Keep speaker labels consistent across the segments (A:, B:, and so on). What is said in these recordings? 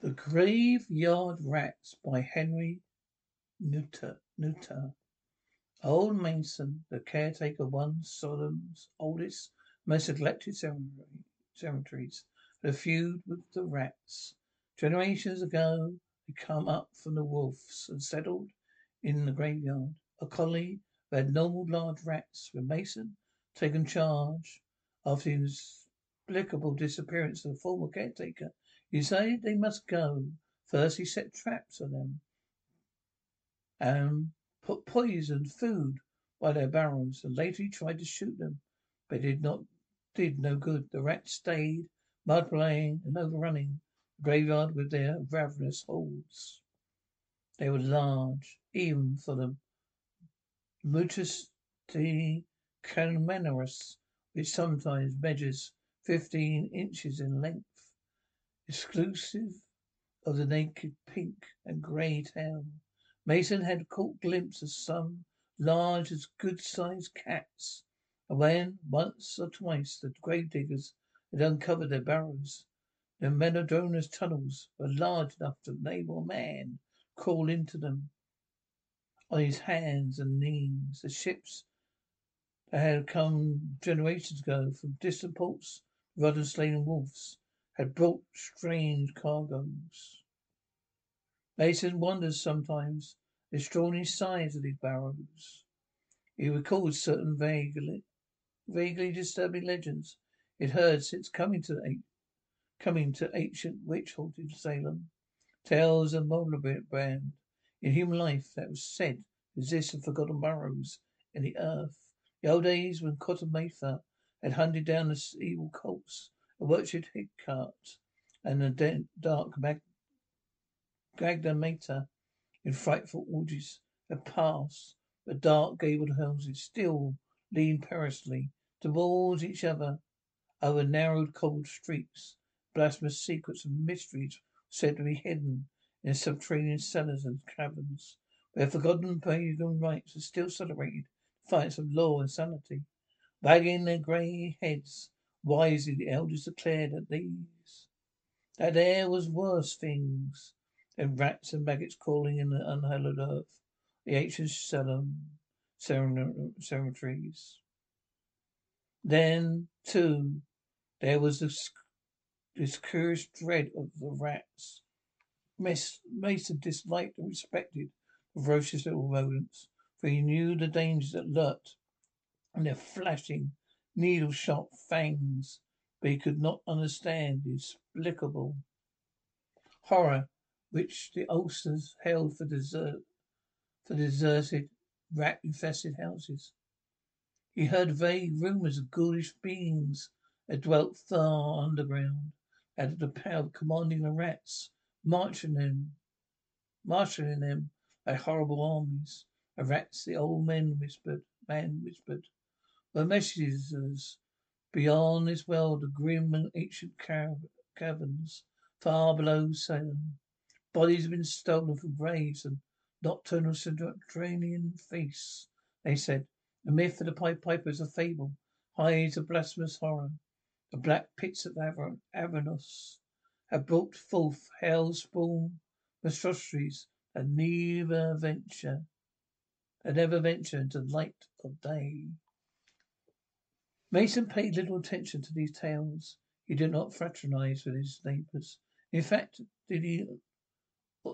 A: The Graveyard Rats by Henry Kuttner. Kuttner. Old Masson, the caretaker of one Salem's oldest, most neglected cemeteries, had a feud with the rats. Generations ago they come up from the wolves and settled in the graveyard. A colony of normal large rats, with Masson taken charge after the inexplicable disappearance of the former caretaker, he decided they must go. First he set traps for them and put poisoned food by their burrows, and later he tried to shoot them, but it did not did no good. The rats stayed, multiplying and overrunning the graveyard with their ravenous hordes. They were large, even for the Mutus de canomerus, which sometimes measures fifteen inches in length exclusive of the naked pink and grey tail. Masson had caught glimpse of some large as good sized cats, and when once or twice the grave diggers had uncovered their burrows, the Menodronus tunnels were large enough to enable a man crawl into them on his hands and knees. The ships that had come generations ago from distant ports, rotten slain wolves, had brought strange cargoes. Masson wonders sometimes the extraordinary size of these barrows. He recalls certain vaguely, vaguely disturbing legends he had heard since coming to coming to ancient witch haunted Salem. Tales of Moldabrand in human life that was said to exist in forgotten burrows in the earth. The old days when Cotton Mather had hunted down the evil cults a Richard Hickart and the dark Mag- Magda in frightful orgies had passed. The dark gabled houses still leaned perilously towards each other over narrowed cobbled streets. Blasphemous secrets and mysteries said to be hidden in subterranean cellars and caverns, where forgotten pagan rites are still celebrated, fights of law and sanity. Wagging their grey heads, Wisely the elders declared that these that there was worse things than rats and maggots crawling in the unhallowed earth, the ancient Salem cemeteries. Then, too, there was this, this curious dread of the rats. Masson disliked and respected the ferocious little rodents, for he knew the dangers that lurked in their flashing needle sharp fangs, but he could not understand the inexplicable horror which the Ulsters held for desert for deserted, rat infested houses. He heard vague rumours of ghoulish beings that dwelt far underground, that had the power of commanding the rats, marching them marshalling them like horrible armies. The rats, the old men whispered man whispered, messengers beyond this world of grim and ancient caverns, far below Salem. Bodies have been stolen from graves and nocturnal subterranean feasts, they said. The myth of the Pied Piper is a fable, hides a blasphemous horror. The black pits of Aver- Avernus have brought forth hell's spawn monstrosities that never venture, that never venture into the light of day. Masson paid little attention to these tales. He did not fraternize with his neighbors. In fact, did he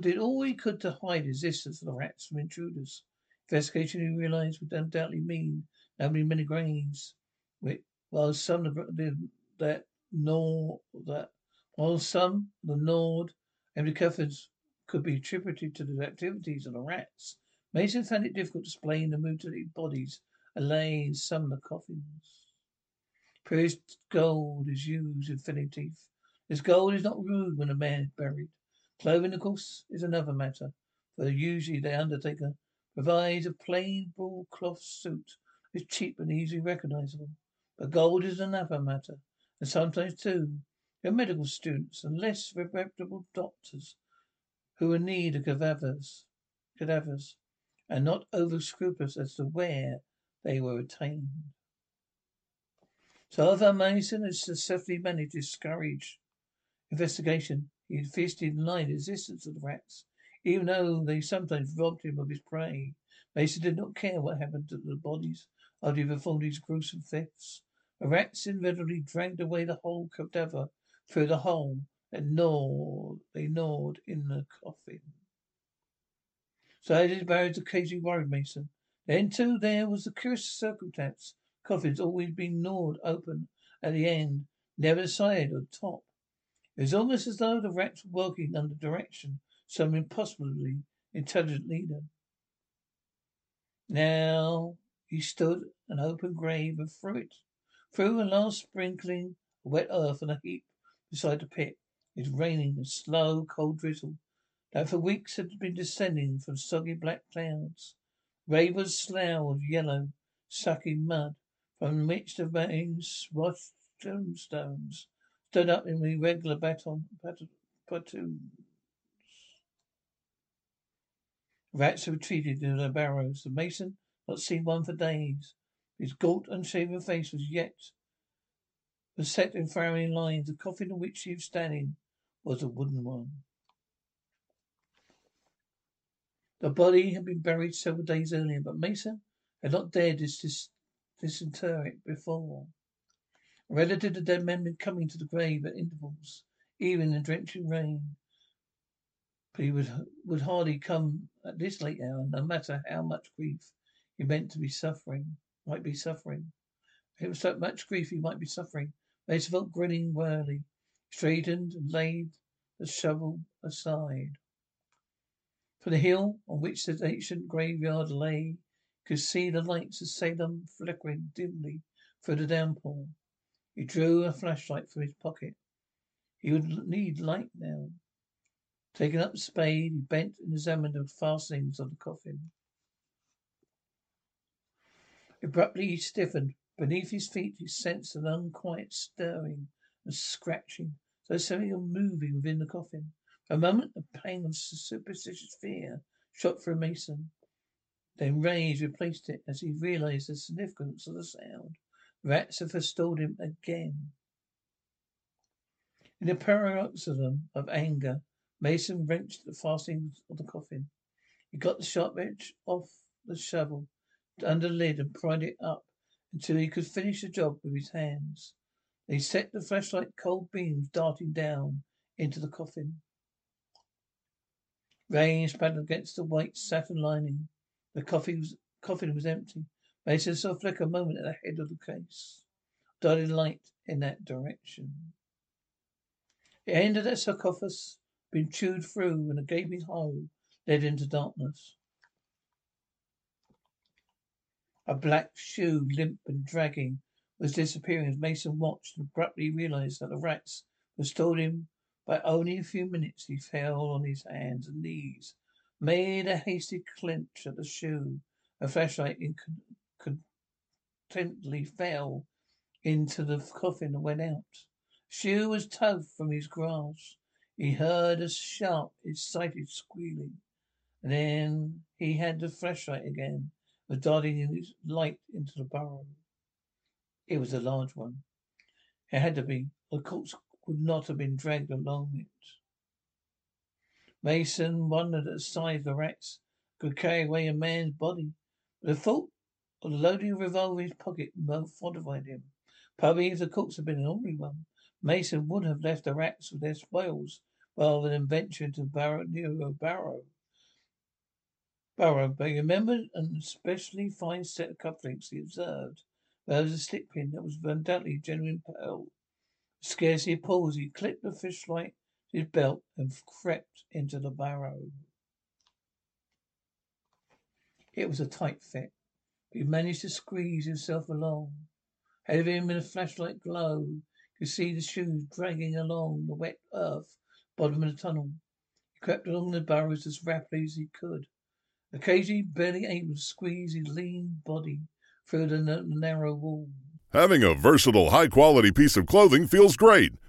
A: did all he could to hide his existence of the rats from intruders. Investigation, he realized, would undoubtedly mean nobody many graves. While some of the, that nor that while some the gnawed and recoveries could be attributed to the activities of the rats, Masson found it difficult to explain the mutilated bodies that lay in some of the coffins. Purest gold is used in filling teeth. This gold is not rude when a man is buried. Clothing, of course, is another matter, for usually the undertaker provides a plain broadcloth suit is cheap and easily recognizable. But gold is another matter, and sometimes, too, your medical students and less reputable doctors who in need of cadavers, cadavers, and not over scrupulous as to where they were obtained. So Arthur Masson had successfully managed to discourage investigation. he had and lied existence of the rats, even though they sometimes robbed him of his prey. Masson did not care what happened to the bodies after he performed these gruesome thefts. The rats invariably dragged away the whole cadaver through the hole and gnawed, they gnawed in the coffin. So as his barrows occasionally worried Masson. Then too there was the curious circumstance. Coffins always been gnawed open at the end, never side or top. It was almost as though the rats were working under direction some impossibly intelligent leader. Now he stood an open grave and through it, through a last sprinkling of wet earth on a heap beside the pit, it was raining a slow, cold drizzle that for weeks had been descending from soggy black clouds. Grave slough of yellow, sucking mud, from which the rain washed tombstones stood up in irregular baton, platoons. Rats retreated into their barrows. The Masson not seen one for days. His gaunt, unshaven face was yet was set in frowning lines. The coffin in which he was standing was a wooden one. The body had been buried several days earlier, but Masson had not dared dis- disinter it before. Relative the dead men been coming to the grave at intervals, even in drenching rain. But he would would hardly come at this late hour, no matter how much grief he meant to be suffering, might be suffering. It was so much grief he might be suffering. Felt grinning wearily, straightened and laid the shovel aside. From the hill on which the ancient graveyard lay, could see the lights of Salem flickering dimly through the downpour. He drew a flashlight from his pocket. He would need light now. Taking up the spade, he bent and examined the fastenings of the coffin. Abruptly he stiffened. Beneath his feet he sensed an unquiet stirring and scratching, so something was moving within the coffin. For a moment a pang of superstitious fear shot through Masson. Then rage replaced it as he realized the significance of the sound. Rats had forestalled him again. In a paroxysm of anger, Masson wrenched the fastenings of the coffin. He got the sharp edge off the shovel under the lid and pried it up until he could finish the job with his hands. They set the flashlight cold beams darting down into the coffin. Rain spattered against the white satin lining. The coffin was, coffin was empty. Masson saw a flicker a moment at the head of the case. Darted light in that direction. The end of that sarcophagus had been chewed through and a gaping hole led into darkness. A black shoe, limp and dragging, was disappearing as Masson watched and abruptly realized that the rats had stolen him by only a few minutes. He fell on his hands and knees, made a hasty clinch at the shoe. A flashlight incontently fell into the coffin and went out. Shoe was tugged from his grasp. He heard a sharp, excited squealing. And then he had the flashlight again was darting its light into the burrow. It was a large one. It had to be. The corpse could not have been dragged along it. Masson wondered at the size of the rats could carry away a man's body. The thought of the loading revolver in his pocket fortified him. Probably if the corpse had been an ordinary one, Masson would have left the rats with their spoils rather than venture into barrow near a barrow. Burrow, but he remembered an especially fine set of cufflinks he observed. There was a slip pin that was undoubtedly genuine pearl. Scarcely a pause, he clipped the flashlight to his belt and crept into the barrow. It was a tight fit, but he managed to squeeze himself along. Ahead of him in a flashlight glow, he could see the shoes dragging along the wet earth bottom of the tunnel. He crept along the burrows as rapidly as he could. Occasionally barely able to squeeze his lean body through the narrow wall.
B: Having a versatile, high quality piece of clothing feels great,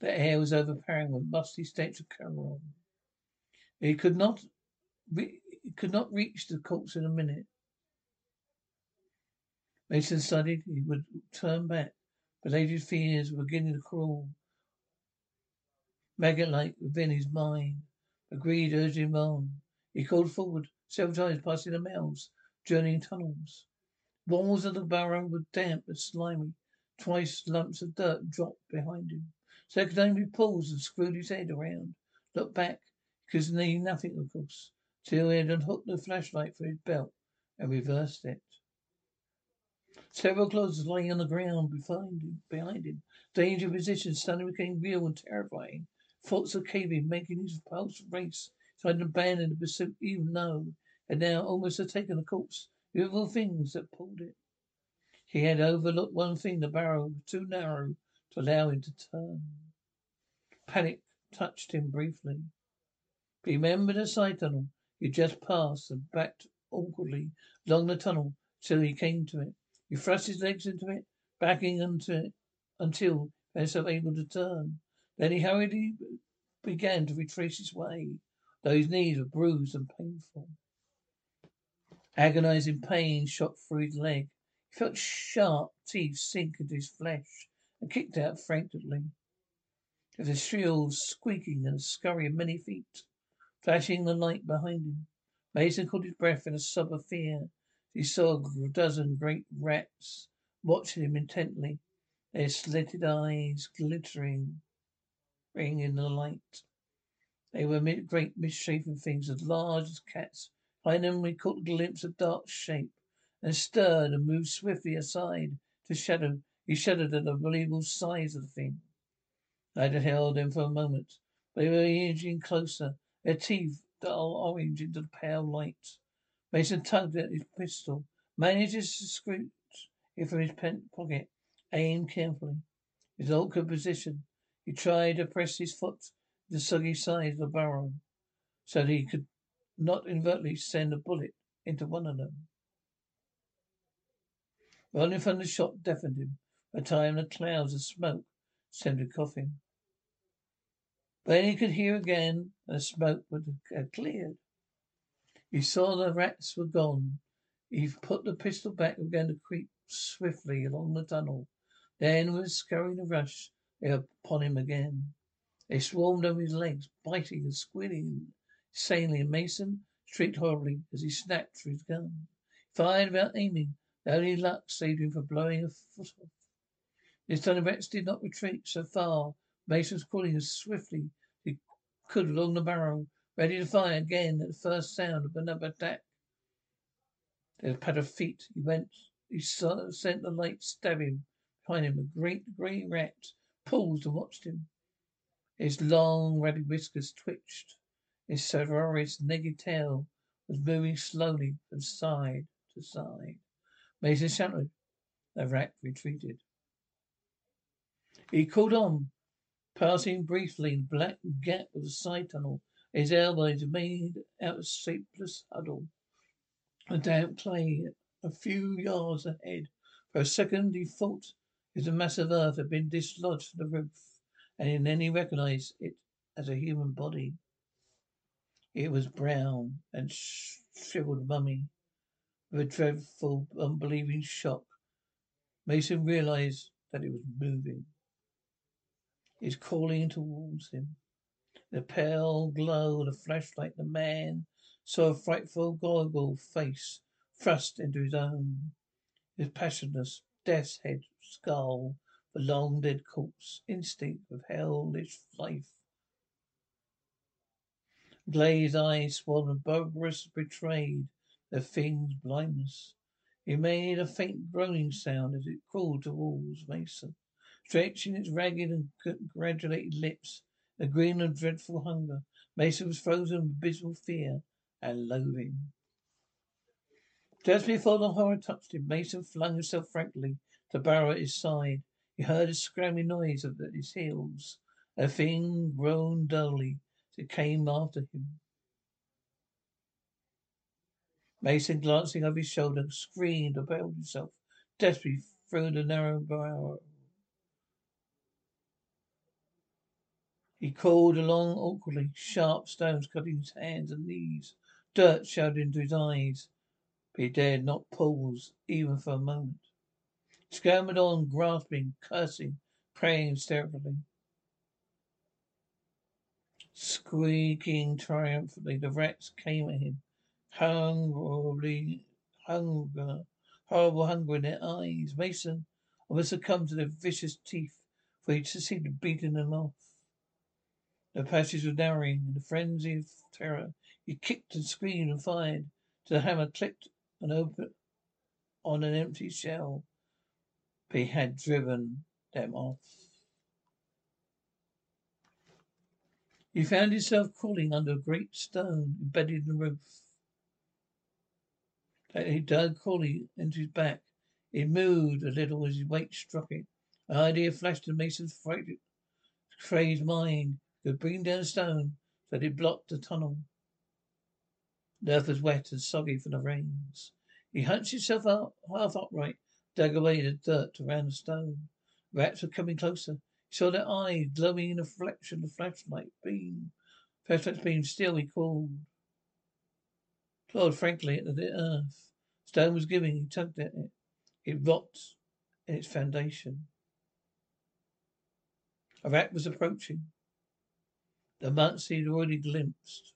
A: The air was overpowering with musty stench of Cameron. He could not, re- could not reach the corpse in a minute. Masson studied he would turn back, but Adrian's fears were beginning to crawl maggot-like within his mind. But greed urged him on. He called forward, several times passing the mouths, journeying tunnels. Walls of the burrow were damp and slimy. Twice lumps of dirt dropped behind him. Second time he paused and screwed his head around. Looked back. He could nothing, of course, till he had unhooked the flashlight from his belt and reversed it. Several clothes lying on the ground behind him. Behind him. Danger position suddenly became real and terrifying. Thoughts of caving, making his pulse race. Tried to abandon the pursuit even though had now almost had taken a corpse. Beautiful things that pulled it. He had overlooked one thing, the barrel was too narrow to allow him to turn. Panic touched him briefly. But he remembered a side tunnel he just passed and backed awkwardly along the tunnel till he came to it. He thrust his legs into it, backing into it until he himself able to turn. Then he hurriedly began to retrace his way, though his knees were bruised and painful. Agonizing pain shot through his leg. He felt sharp teeth sink into his flesh and kicked out frantically. Was a shrill squeaking and a scurry of many feet, flashing the light behind him. Masson caught his breath in a sob of fear. He saw a dozen great rats watching him intently, their slitted eyes glittering in the light. They were great misshapen things as large as cats. Behind them we caught a glimpse of dark shape and stirred and moved swiftly aside to shadow. He shuddered at the unbelievable size of the thing. I had held him for a moment, but they were inching closer, their teeth dull orange into the pale light. Masson tugged at his pistol, managed to scoot it from his pent pocket, aimed carefully. His awkward position he tried to press his foot to the soggy side of the barrel so that he could not inadvertently send a bullet into one of them. Running from the shot deafened him. The time the clouds of smoke sounded coughing. Then he could hear again, and the smoke had cleared. He saw the rats were gone. He put the pistol back and began to creep swiftly along the tunnel. Then, was with a scurrying rush, upon him again. They swarmed over his legs, biting and squealing insanely, and Masson shrieked horribly as he snapped for his gun. He fired without aiming. The only luck saved him from blowing a foot off. This time the rats did not retreat so far. Masson was crawling as swiftly as he could along the barrel, ready to fire again at the first sound of another attack. There was a pad of feet. He went. He saw, sent the light stabbing behind him. A great grey rat paused and watched him. His long, ratty whiskers twitched. His cerberus naked tail was moving slowly from side to side. Masson shouted. The rat retreated. He called on, um, passing briefly the black gap of the side tunnel. His elbows made out a shapeless huddle. A damp clay a few yards ahead. For a second he thought if the mass of earth had been dislodged from the roof, and then he recognized it as a human body. It was brown and shriveled mummy. With a dreadful, unbelieving shock, Masson realized that it was moving. It was crawling towards him. The pale glow of the flashlight, the man saw a frightful, goggle face thrust into his own. His passionless, death's head skull, the long dead corpse, instinct of hellish life. Glazed eyes swollen, barbarous, betrayed the thing's blindness. It made a faint groaning sound as it crawled towards Masson, stretching its ragged and granulated lips, a grin of dreadful hunger. Masson was frozen with abysmal fear and loathing. Just before the horror touched him, Masson flung himself frankly to Barrow at his side. He heard a scrambling noise at his heels. A thing groaned dully. it came after him. Masson, glancing over his shoulder, screamed and himself desperately through the narrow burrow. He crawled along awkwardly, sharp stones cutting his hands and knees, dirt showed into his eyes, but he dared not pause even for a moment. He on, grasping, cursing, praying hysterically. Squeaking triumphantly, the rats came at him, hungrily, hunger, horrible hunger in their eyes. Masson almost succumbed to their vicious teeth, for he succeeded beating them off. The passage was narrowing. In a frenzy of terror, he kicked and screamed and fired the hammer clicked and opened on an empty shell. He had driven them off. He found himself crawling under a great stone embedded in the roof. He dug crawling into his back. It moved a little as his weight struck it. An idea flashed in Masson's frightened, crazed mind could bring down stone so that it blocked the tunnel. The earth was wet and soggy from the rains. He hunched himself up, half upright, dug away the dirt around the stone. Rats were coming closer. He saw their eyes glowing in the reflection of the flashlight beam. Flashlight beam still, he called. Clawed frankly at the earth. Stone was giving, he tugged at it. It rocked in its foundation. A rat was approaching. The monster he had already glimpsed.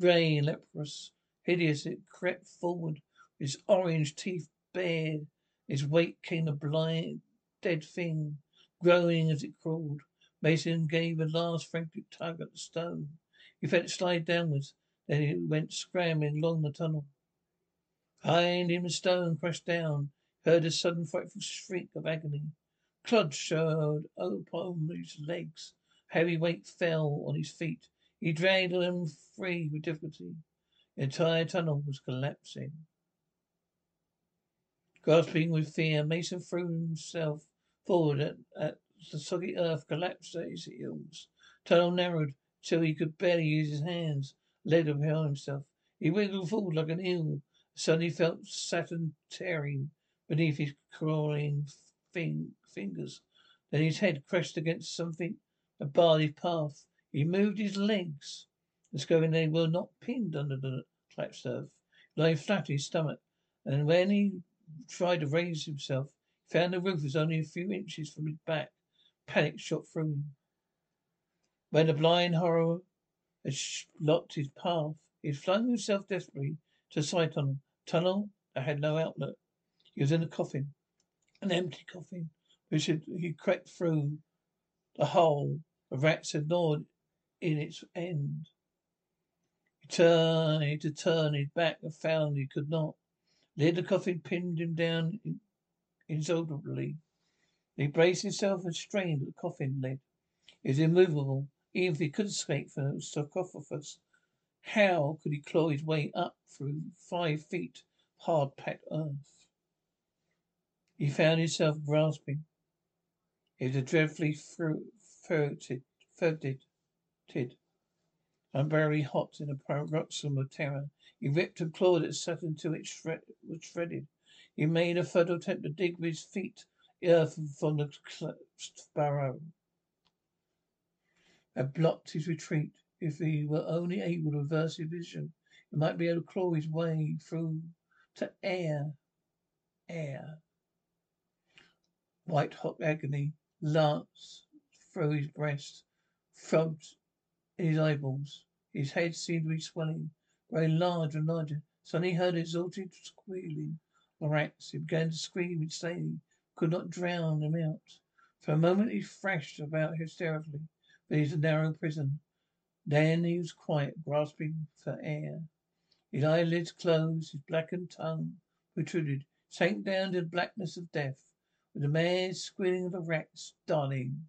A: Grey leprous, hideous, it crept forward, its orange teeth bared. Its weight came a blind, dead thing, growing as it crawled. Masson gave a last frantic tug at the stone. He felt it slide downwards, then it went scrambling along the tunnel. Behind him, the stone crashed down. Heard a sudden frightful shriek of agony. Clutch showed upon his legs. Heavy weight fell on his feet. He dragged them free with difficulty. The entire tunnel was collapsing. Gasping with fear, Masson threw himself forward at, at the soggy earth collapsed at his heels. Tunnel narrowed till he could barely use his hands, led him behind himself. He wiggled forward like an eel. Suddenly felt Saturn tearing beneath his crawling fin- fingers. Then his head crashed against something and barred path. He moved his legs, discovering they were not pinned under the collapsed earth, lying flat on his stomach. And when he tried to raise himself, he found the roof was only a few inches from his back. Panic shot through him. When the blind horror had blocked his path, he had flung himself desperately to a side tunnel. Tunnel that had no outlet. He was in a coffin, an empty coffin, which he crept through the hole the rats had gnawed in its end. He turned to turn his back and found he could not. Lid the coffin pinned him down inexorably. He braced himself and strained at the coffin lid. It was immovable. Even if he could escape from the sarcophagus, how could he claw his way up through five feet hard packed earth? He found himself grasping. It was a dreadfully ferreted, ferreted, unbearably hot in a paroxysm of terror. He ripped and clawed at Saturn until it shred, was shredded. He made a futile attempt to dig with his feet earth from the burrow. Had blocked his retreat. If he were only able to reverse his vision, he might be able to claw his way through to air. Air. White hot agony lanced through his breast, throbbed in his eyeballs. His head seemed to be swelling, growing larger and larger. Suddenly he heard exultant squealing of rats. He began to scream insanely, could not drown them out. For a moment he thrashed about hysterically beneath the narrow prison. Then he was quiet, grasping for air. His eyelids closed, his blackened tongue protruded, sank down to the blackness of death, with the mad squealing of the rats darting